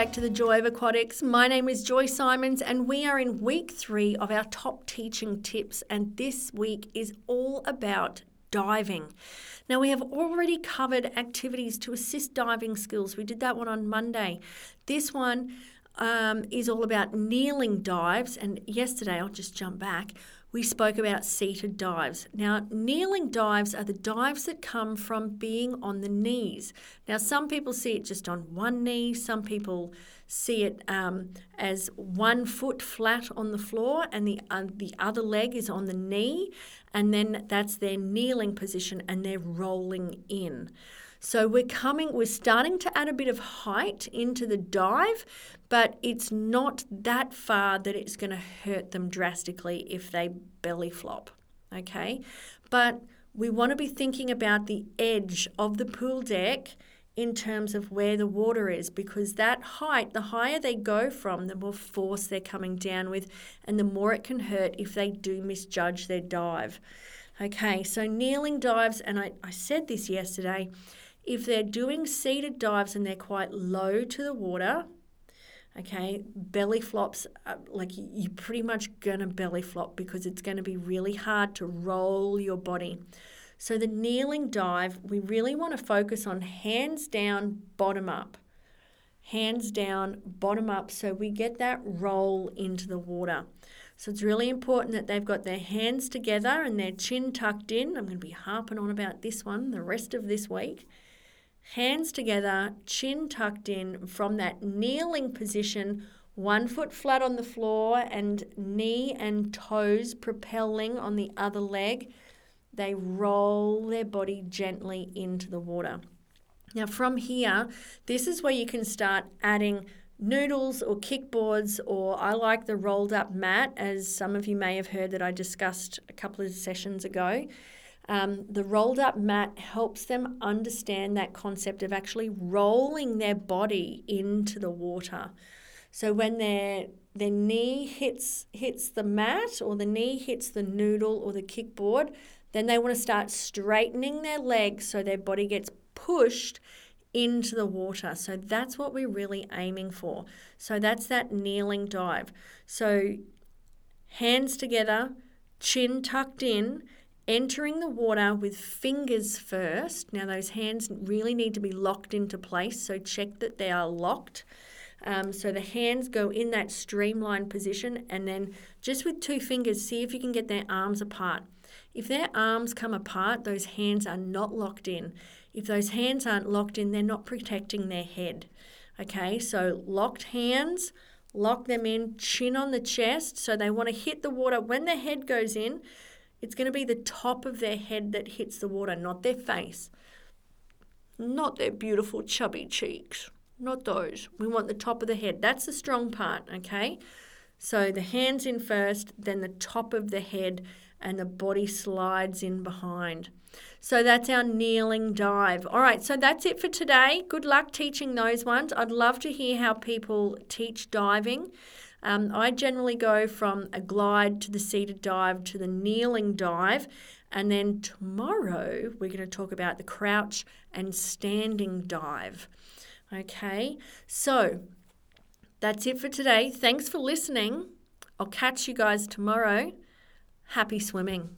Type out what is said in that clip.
to the Joy of Aquatics. My name is Joy Simons, and we are in week three of our top teaching tips. And this week is all about diving. Now, we have already covered activities to assist diving skills. We did that one on Monday. This one um, is all about kneeling dives. And yesterday, I'll just jump back we spoke about seated dives. Now, kneeling dives are the dives that come from being on the knees. Now, some people see it just on one knee, some people see it um, as one foot flat on the floor and the, uh, the other leg is on the knee, and then that's their kneeling position and they're rolling in. So we're coming, we're starting to add a bit of height into the dive, but it's not that far that it's going to hurt them drastically if they belly flop. Okay. But we want to be thinking about the edge of the pool deck in terms of where the water is because that height, the higher they go from, the more force they're coming down with, and the more it can hurt if they do misjudge their dive. Okay, so kneeling dives, and I, I said this yesterday if they're doing seated dives and they're quite low to the water, okay, belly flops, uh, like you're pretty much gonna belly flop because it's gonna be really hard to roll your body. So, the kneeling dive, we really want to focus on hands down, bottom up. Hands down, bottom up, so we get that roll into the water. So it's really important that they've got their hands together and their chin tucked in. I'm going to be harping on about this one the rest of this week hands together, chin tucked in from that kneeling position, one foot flat on the floor and knee and toes propelling on the other leg. They roll their body gently into the water. Now, from here, this is where you can start adding noodles or kickboards, or I like the rolled up mat, as some of you may have heard that I discussed a couple of sessions ago. Um, the rolled up mat helps them understand that concept of actually rolling their body into the water. So when their their knee hits hits the mat or the knee hits the noodle or the kickboard, then they want to start straightening their legs so their body gets pushed into the water. So that's what we're really aiming for. So that's that kneeling dive. So hands together, chin tucked in, entering the water with fingers first. Now, those hands really need to be locked into place, so check that they are locked. Um, so the hands go in that streamlined position, and then just with two fingers, see if you can get their arms apart. If their arms come apart, those hands are not locked in. If those hands aren't locked in, they're not protecting their head. Okay, so locked hands, lock them in, chin on the chest. So they want to hit the water when the head goes in it's going to be the top of their head that hits the water, not their face, not their beautiful chubby cheeks, not those. We want the top of the head. That's the strong part, okay? So the hands in first, then the top of the head, and the body slides in behind. So that's our kneeling dive. All right, so that's it for today. Good luck teaching those ones. I'd love to hear how people teach diving. Um, I generally go from a glide to the seated dive to the kneeling dive. And then tomorrow, we're going to talk about the crouch and standing dive. Okay, so that's it for today. Thanks for listening. I'll catch you guys tomorrow. Happy swimming.